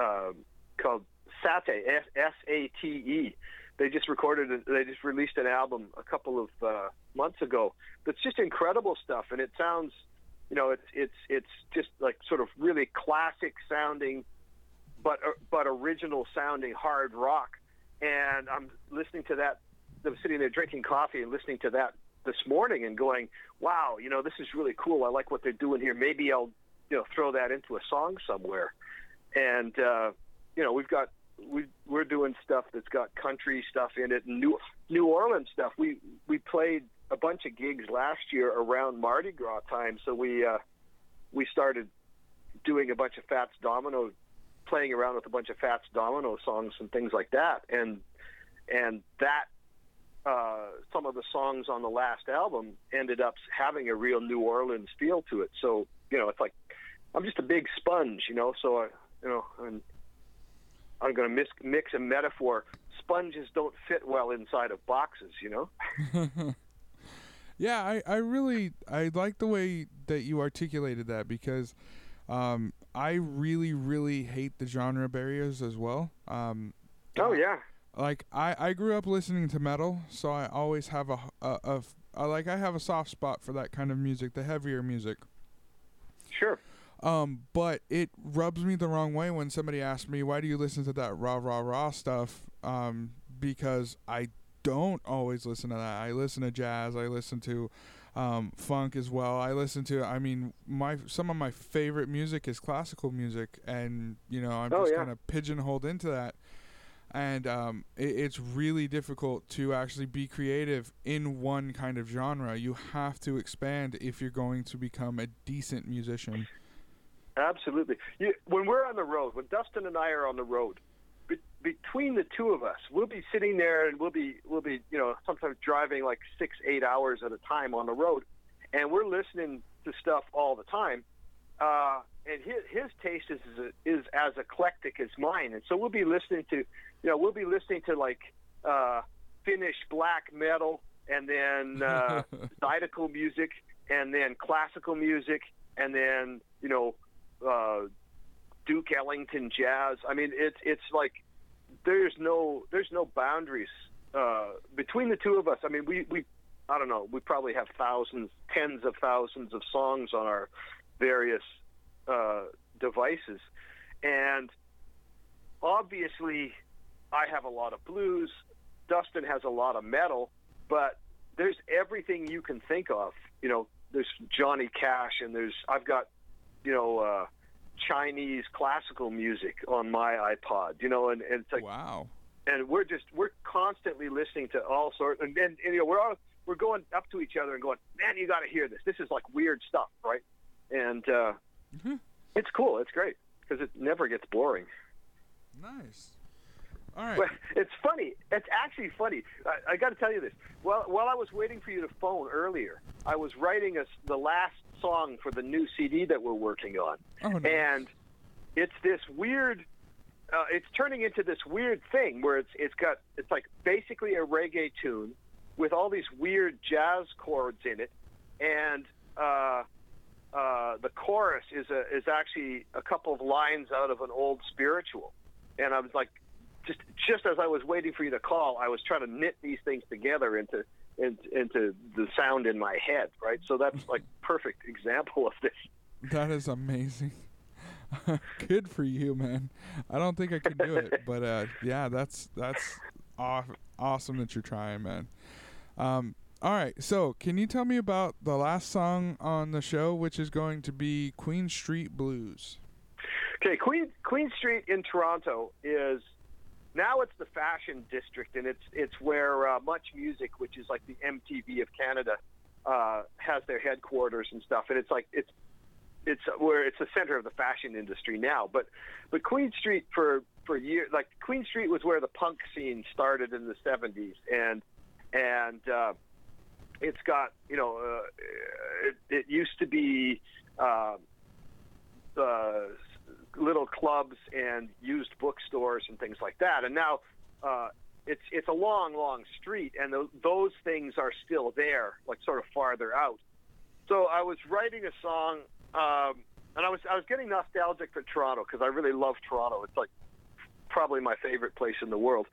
uh, called Sate S A T E. They just recorded. it- They just released an album a couple of uh, months ago. That's just incredible stuff, and it sounds. you know, it's it's it's just like sort of really classic sounding, but uh, but original sounding hard rock. And I'm listening to that. I'm sitting there drinking coffee and listening to that this morning and going, wow, you know, this is really cool. I like what they're doing here. Maybe I'll, you know, throw that into a song somewhere. And uh, you know, we've got we we're doing stuff that's got country stuff in it and New New Orleans stuff. We we played a bunch of gigs last year around Mardi Gras time, so we uh, we started doing a bunch of Fats Domino, playing around with a bunch of Fats Domino songs and things like that, and and that uh, some of the songs on the last album ended up having a real New Orleans feel to it. So you know, it's like I'm just a big sponge, you know. So I, you know, and I'm going to mix, mix a metaphor. Sponges don't fit well inside of boxes, you know. yeah, I, I really I like the way that you articulated that because um, I really really hate the genre barriers as well. Um, oh yeah. Like I, I grew up listening to metal, so I always have a, a, a, a like I have a soft spot for that kind of music, the heavier music. Sure. Um, but it rubs me the wrong way when somebody asks me, "Why do you listen to that rah rah rah stuff?" Um, because I don't always listen to that. I listen to jazz. I listen to um, funk as well. I listen to. I mean, my some of my favorite music is classical music, and you know, I'm Oh, just yeah. kind of pigeonholed into that. And um, it, it's really difficult to actually be creative in one kind of genre. You have to expand if you're going to become a decent musician. Absolutely. You, when we're on the road, when Dustin and I are on the road, be, between the two of us, we'll be sitting there and we'll be we'll be you know sometimes driving like six eight hours at a time on the road, and we're listening to stuff all the time. Uh, and his his taste is is as eclectic as mine, and so we'll be listening to you know we'll be listening to like uh, Finnish black metal, and then uh, zydeco music, and then classical music, and then you know uh, Duke Ellington jazz. I mean, it's it's like there's no there's no boundaries uh, between the two of us. I mean, we we I don't know. We probably have thousands, tens of thousands of songs on our various uh, devices, and obviously, I have a lot of blues. Dustin has a lot of metal, but there's everything you can think of. You know, there's Johnny Cash, and there's I've got you know. Uh, Chinese classical music on my iPod, you know, and, and it's like, wow. and we're just we're constantly listening to all sorts, and, and, and you know we're all we're going up to each other and going, man, you got to hear this. This is like weird stuff, right? And uh, Mhm. it's cool. It's great because it never gets boring. Nice. All right. But it's funny. It's actually funny. I, I got to tell you this. While while I was waiting for you to phone earlier, I was writing a, the last song for the new CD that we're working on. Oh, no. and it's this weird uh, it's turning into this weird thing where it's it's got it's like basically a reggae tune with all these weird jazz chords in it and uh, uh, the chorus is a is actually a couple of lines out of an old spiritual and I was like just just as I was waiting for you to call I was trying to knit these things together into in, into the sound in my head right so that's like perfect example of this That is amazing. Good for you, man. I don't think I could do it, but uh, yeah, that's that's aw- awesome that you're trying, man. Um, all right, so can you tell me about the last song on the show, which is going to be Queen Street Blues? Okay, Queen Queen Street in Toronto is now it's the fashion district, and it's it's where uh, Much Music, which is like the MTV of Canada, uh, has their headquarters and stuff. And it's like it's it's where it's the center of the fashion industry now. But but Queen Street for for years, like Queen Street was where the punk scene started in the '70s, and and uh, it's got you know uh, it, it used to be. Uh, uh, little clubs and used bookstores and things like that. And now uh, it's it's a long, long street, and th- those things are still there, like sort of farther out. So I was writing a song, um, and I was I was getting nostalgic for Toronto because I really love Toronto. It's like probably my favorite place in the world.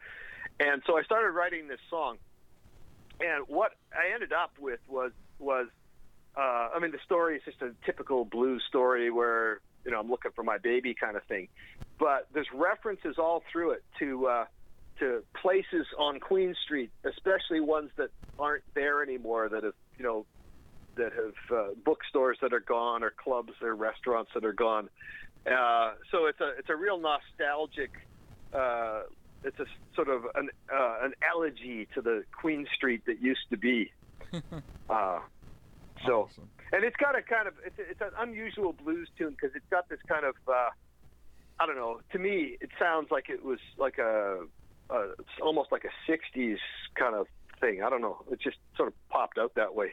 And so I started writing this song, and what I ended up with was was uh, I mean, the story is just a typical blues story where you know I'm looking for my baby kind of thing, but there's references all through it to uh, to places on Queen Street, especially ones that aren't there anymore that have you know that have uh, bookstores that are gone or clubs or restaurants that are gone. Uh, so it's a it's a real nostalgic. Uh, it's a sort of an uh, an elegy to the Queen Street that used to be. uh, so, Awesome. And it's got a kind of it's, it's an unusual blues tune because it's got this kind of uh, I don't know. To me, it sounds like it was like a, a it's almost like a '60s kind of thing. I don't know. It just sort of popped out that way.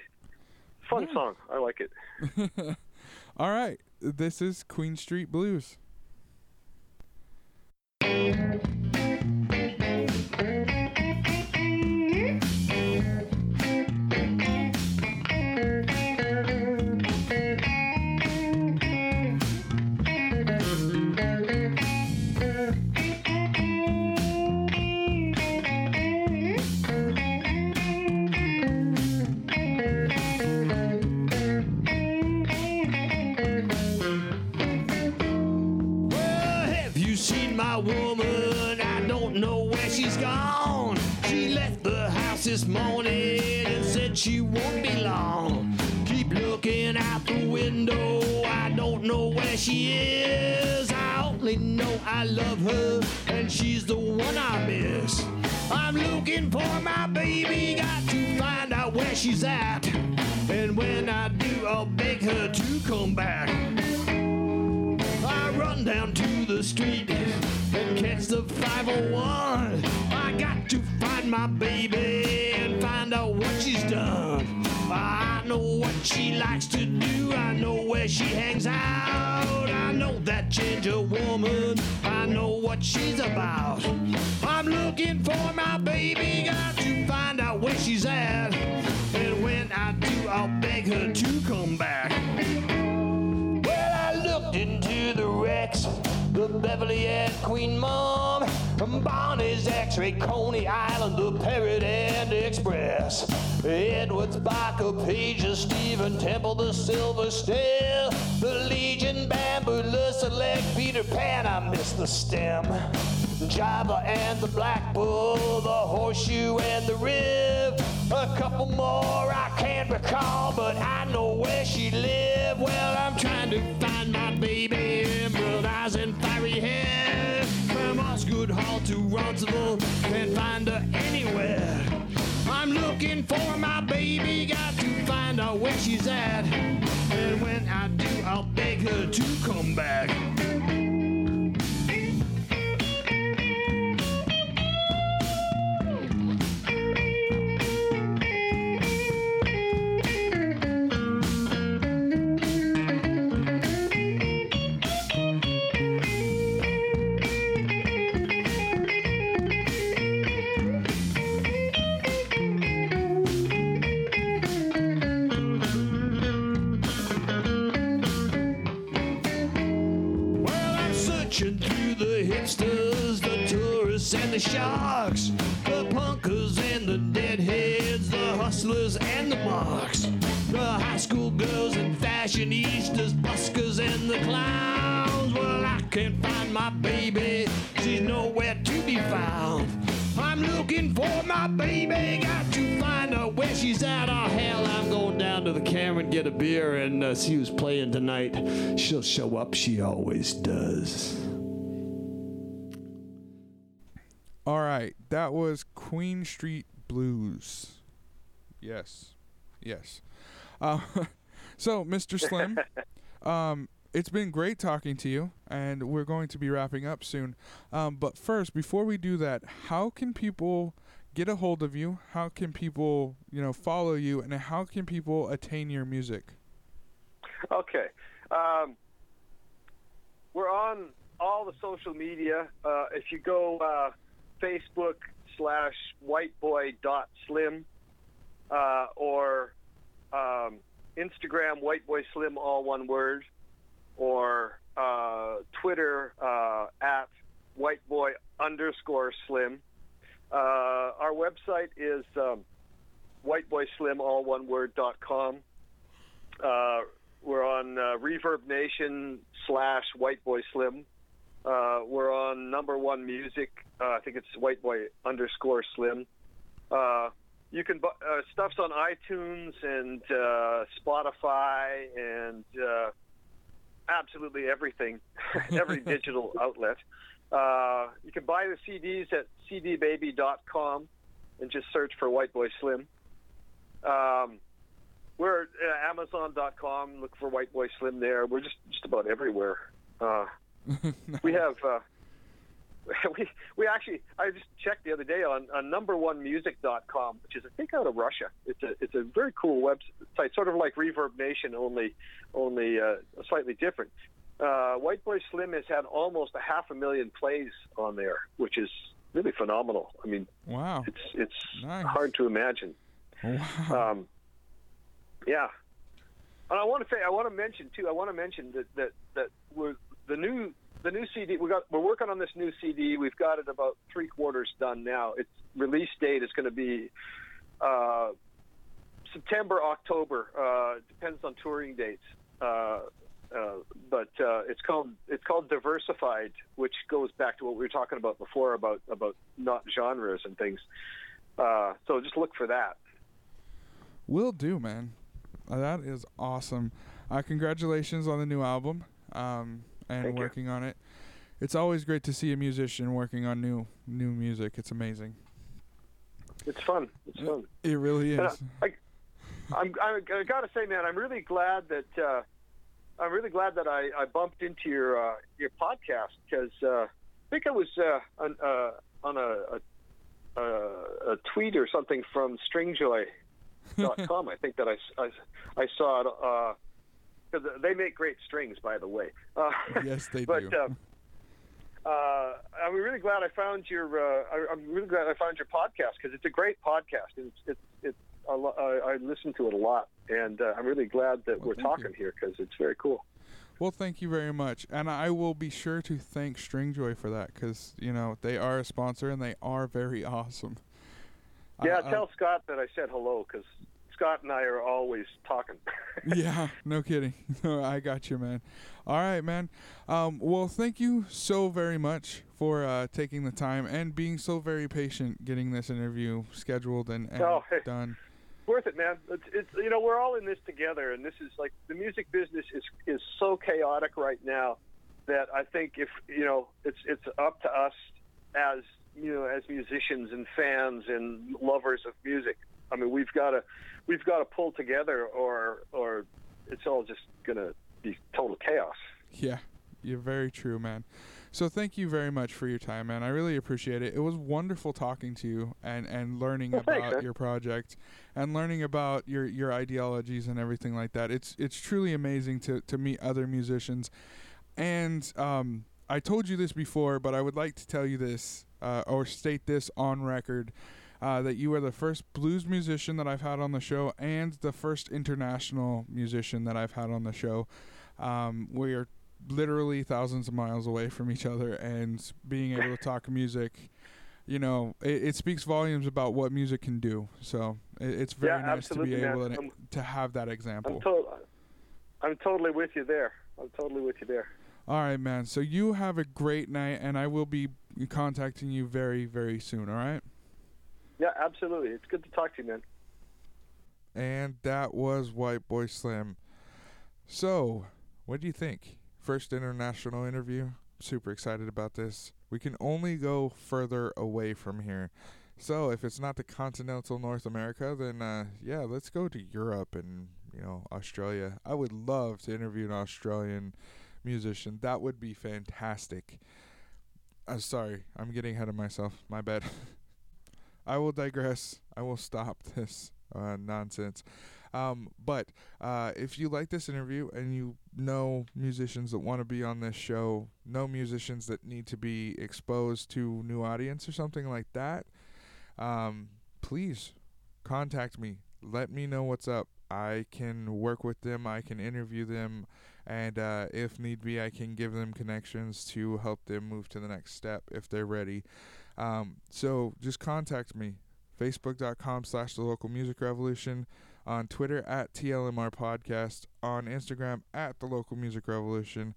Fun Yeah. song. I like it. All right. This is Queen Street Blues. Woman? I don't know where she's gone. She left the house this morning and said she won't be long. Keep looking out the window. I don't know where she is. I only know I love her and she's the one I miss. I'm looking for my baby, got to find out where she's at. And when I do, I'll beg her to come back. Run down to the street and catch the 501. I got to find my baby and find out what she's done. I know what she likes to do. I know where she hangs out. I know that ginger woman. I know what she's about. I'm looking for my baby. Got to find out where she's at. And when I do, I'll beg her to come back. Beverly and Queen Mom, From Bonnie's X-Ray, Coney Island, the Parrot and Express, Edwards, Barker, Pages, Stephen Temple, the Silver Snail. the Legion, Bamboo, Select, Peter Pan, I miss the stem. Java and the Black Bull, the Horseshoe and the Rib. A couple more I can't recall, but I know where she lived. Well, I'm trying to find my baby, Eyes and Fiery Hair. From Osgoode Hall to Roncesvalles, can't find her anywhere. I'm looking for my baby, got to find out where she's at. And when I do, I'll beg her to come back. The sharks, the punkers and the deadheads, the hustlers and the marks, the high school girls and fashionistas, buskers and the clowns. Well, I can't find my baby, she's nowhere to be found. I'm looking for my baby, got to find her where she's at. Oh, hell, I'm going down to the Cameron, get a beer, and uh, see who's playing tonight. She'll show up, she always does. All right, that was Queen Street Blues. Yes, yes. Uh, so, Mr. Slim, um, it's been great talking to you, and we're going to be wrapping up soon. Um, but first, before we do that, how can people get a hold of you? How can people, you know, follow you, and how can people attain your music? Okay. Um, we're on all the social media. Uh, if you go uh, Facebook slash whiteboy.slim uh, or um, Instagram whiteboyslim, all one word, or uh, Twitter uh, at whiteboy underscore slim. Uh, our website is um, whiteboyslim, all one word, dot com. Uh, we're on uh, Reverb Nation slash White Boy Slim. We're on number one music. Uh, I think it's White Boy underscore Slim. Uh, you can bu- uh, stuff's on iTunes and uh, Spotify and uh, absolutely everything, every digital outlet. Uh, you can buy the CDs at cdbaby.com and just search for White Boy Slim. Um, we're at Amazon.com. Look for White Boy Slim there. We're just just about everywhere. Uh, we have uh, we we actually I just checked the other day on, on number1music.com, which is I think out of Russia. It's a it's a very cool website, sort of like Reverb Nation, only only uh, slightly different. Uh, White Boy Slim has had almost a half a million plays on there, which is really phenomenal. I mean, wow. it's it's Nice. hard to imagine. Wow. Um, yeah, and I want to say, I want to mention too. I want to mention that that that we're the new the new CD. We got we're working on this new CD. We've got it about three quarters done now. Its release date is going to be uh, September, October. Uh, depends on touring dates. Uh, uh, but uh, it's called it's called diversified, which goes back to what we were talking about before about about not genres and things. Uh, so just look for that. Will do, man. That is awesome. Congratulations on the new album um, and Thank you. working on it. It's always great to see a musician working on new new music. It's amazing. It's fun. It's fun. It really And is. I, I'm, I, I gotta say, man, I'm really glad that uh, I'm really glad that I, I bumped into your uh, your podcast because uh, I think I was uh, on, uh, on a, a, a, tweet or something from Stringjoy.com. I think that I I saw it because they make great strings, by the way. Uh, yes, they but, do. Uh, uh, I'm really glad I found your. Uh, I, I'm really glad I found your podcast because it's a great podcast. It's it's it's. A lo- I, I listen to it a lot, and uh, I'm really glad that Well, we're talking you. here because it's very cool. Well, thank you very much, and I will be sure to thank Stringjoy for that because you know they are a sponsor and they are very awesome. Yeah, I- tell Scott that I said hello because Scott and I are always talking. yeah, no kidding. I got you, man. All right, man. Um, well, thank you so very much for uh, taking the time and being so very patient getting this interview scheduled and, and Oh, hey. done. worth it, man. It's, it's you know we're all in this together, and this is like the music business is is so chaotic right now that I think if you know it's it's up to us as you know as musicians and fans and lovers of music. I mean, we've got to we've got to pull together, or or it's all just gonna be total chaos. Yeah, you're very true, man. So thank you very much for your time, man. I really appreciate it. It was wonderful talking to you and, and learning Well, about man. your project and learning about your, your ideologies and everything like that. It's it's truly amazing to, to meet other musicians. And um, I told you this before, but I would like to tell you this uh, or state this on record. Uh, that you are the first blues musician that I've had on the show and the first international musician that I've had on the show. Um, we are literally thousands of miles away from each other, and being able to talk music, you know, it, it speaks volumes about what music can do. So it, it's very Yeah, nice to be able to, to have that I'm example. to- I'm totally with you there. I'm totally with you there. All right, man. So you have a great night, and I will be contacting you very, very soon. All right. Yeah, absolutely. It's good to talk to you, man. And that was White Boy Slim. So, what do you think? First international interview. Super excited about this. We can only go further away from here. So, if it's not the continental North America, then uh, yeah, let's go to Europe and you know Australia. I would love to interview an Australian musician. That would be fantastic. Uh, sorry, I'm getting ahead of myself. My bad. I will digress. I will stop this uh, nonsense. Um, but uh, if you like this interview and you know musicians that want to be on this show, know musicians that need to be exposed to new audience or something like that, um, please contact me. Let me know what's up. I can work with them. I can interview them, and uh, if need be, I can give them connections to help them move to the next step if they're ready. Um, so just contact me. Facebook.com slash the local music revolution. on Twitter at TLMR Podcast, on Instagram at The Local Music Revolution,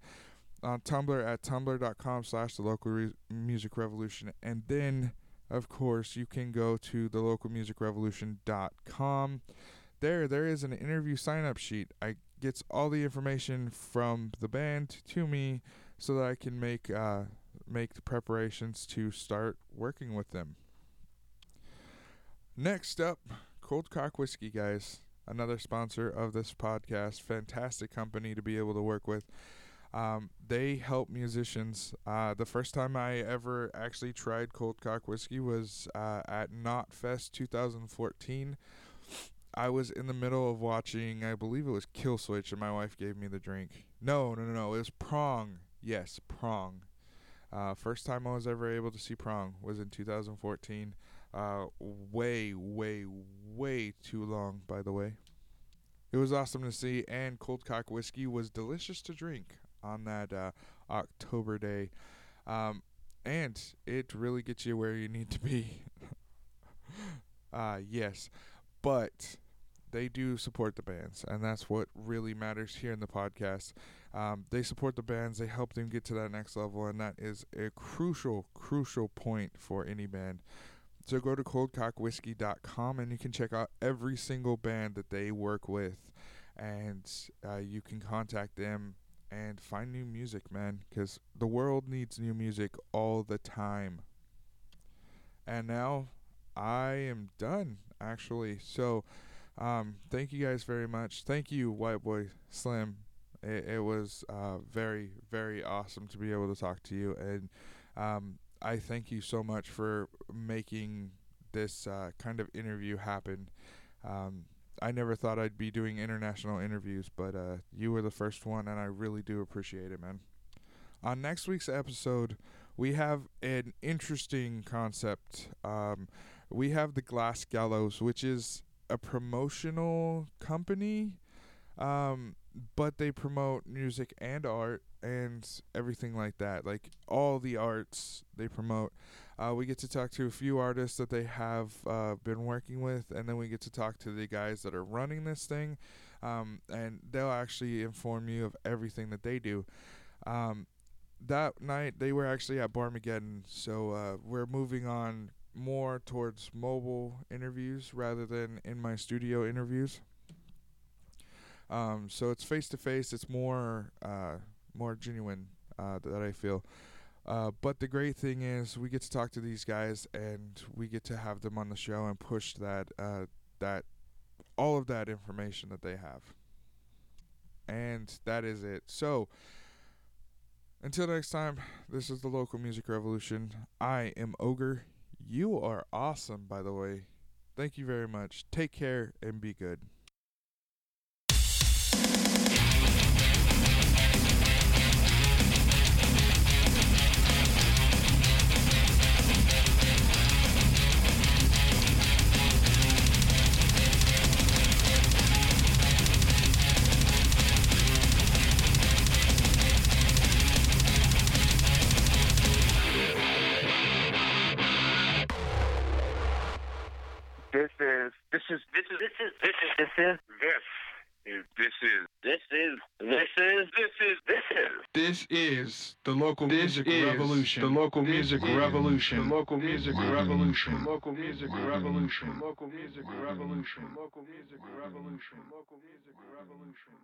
on Tumblr at tumblr.com slash The Local Re- Music Revolution, and then, of course, you can go to thelocalmusicrevolution.com. There, there is an interview sign-up sheet. I gets all the information from the band to me so that I can make uh, make the preparations to start working with them. Next up, Cold Cock Whiskey, guys. Another sponsor of this podcast. Fantastic company to be able to work with. Um, they help musicians. Uh, the first time I ever actually tried Cold Cock Whiskey was uh, at Knotfest 2014. I was in the middle of watching, I believe it was Kill Switch, and my wife gave me the drink. No, no, no, no. It was Prong. Yes, Prong. Uh, first time I was ever able to see Prong was in 2014. Uh, way, way, way too long, by the way. It was awesome to see, and Cold Cock Whiskey was delicious to drink on that uh, October day. Um, and it really gets you where you need to be. uh, yes. But they do support the bands, and that's what really matters here in the podcast. Um, they support the bands, they help them get to that next level, and that is a crucial, crucial point for any band. So go to coldcockwhiskey.com and you can check out every single band that they work with, and uh, you can contact them and find new music, man, because the world needs new music all the time. And now I am done, actually. So, um, thank you guys very much. Thank you, Whiteboy Slim. It, it was uh, very, very awesome to be able to talk to you, and um, I thank you so much for making this uh, kind of interview happen. Um, I never thought I'd be doing international interviews, but uh, you were the first one, and I really do appreciate it, man. On next week's episode, we have an interesting concept. Um, we have the Glass Gallows, which is a promotional company, um, but they promote music and art and everything like that. Like all the arts they promote. Uh, we get to talk to a few artists that they have uh, been working with, and then we get to talk to the guys that are running this thing, um, and they'll actually inform you of everything that they do. Um, that night they were actually at Barmageddon, so uh, we're moving on more towards mobile interviews rather than in my studio interviews. Um, so it's face to face. It's more uh, more genuine uh, that I feel. Uh, but the great thing is we get to talk to these guys and we get to have them on the show and push that uh, that all of that information that they have. And that is it. So until next time, this is the local music revolution. I am Ogre. You are awesome, by the way. Thank you very much. Take care and be good. This is the local music revolution. the local music revolution. The local music This is revolution. local music revolution. Local music revolution. Local music revolution. Local music revolution. Local music revolution.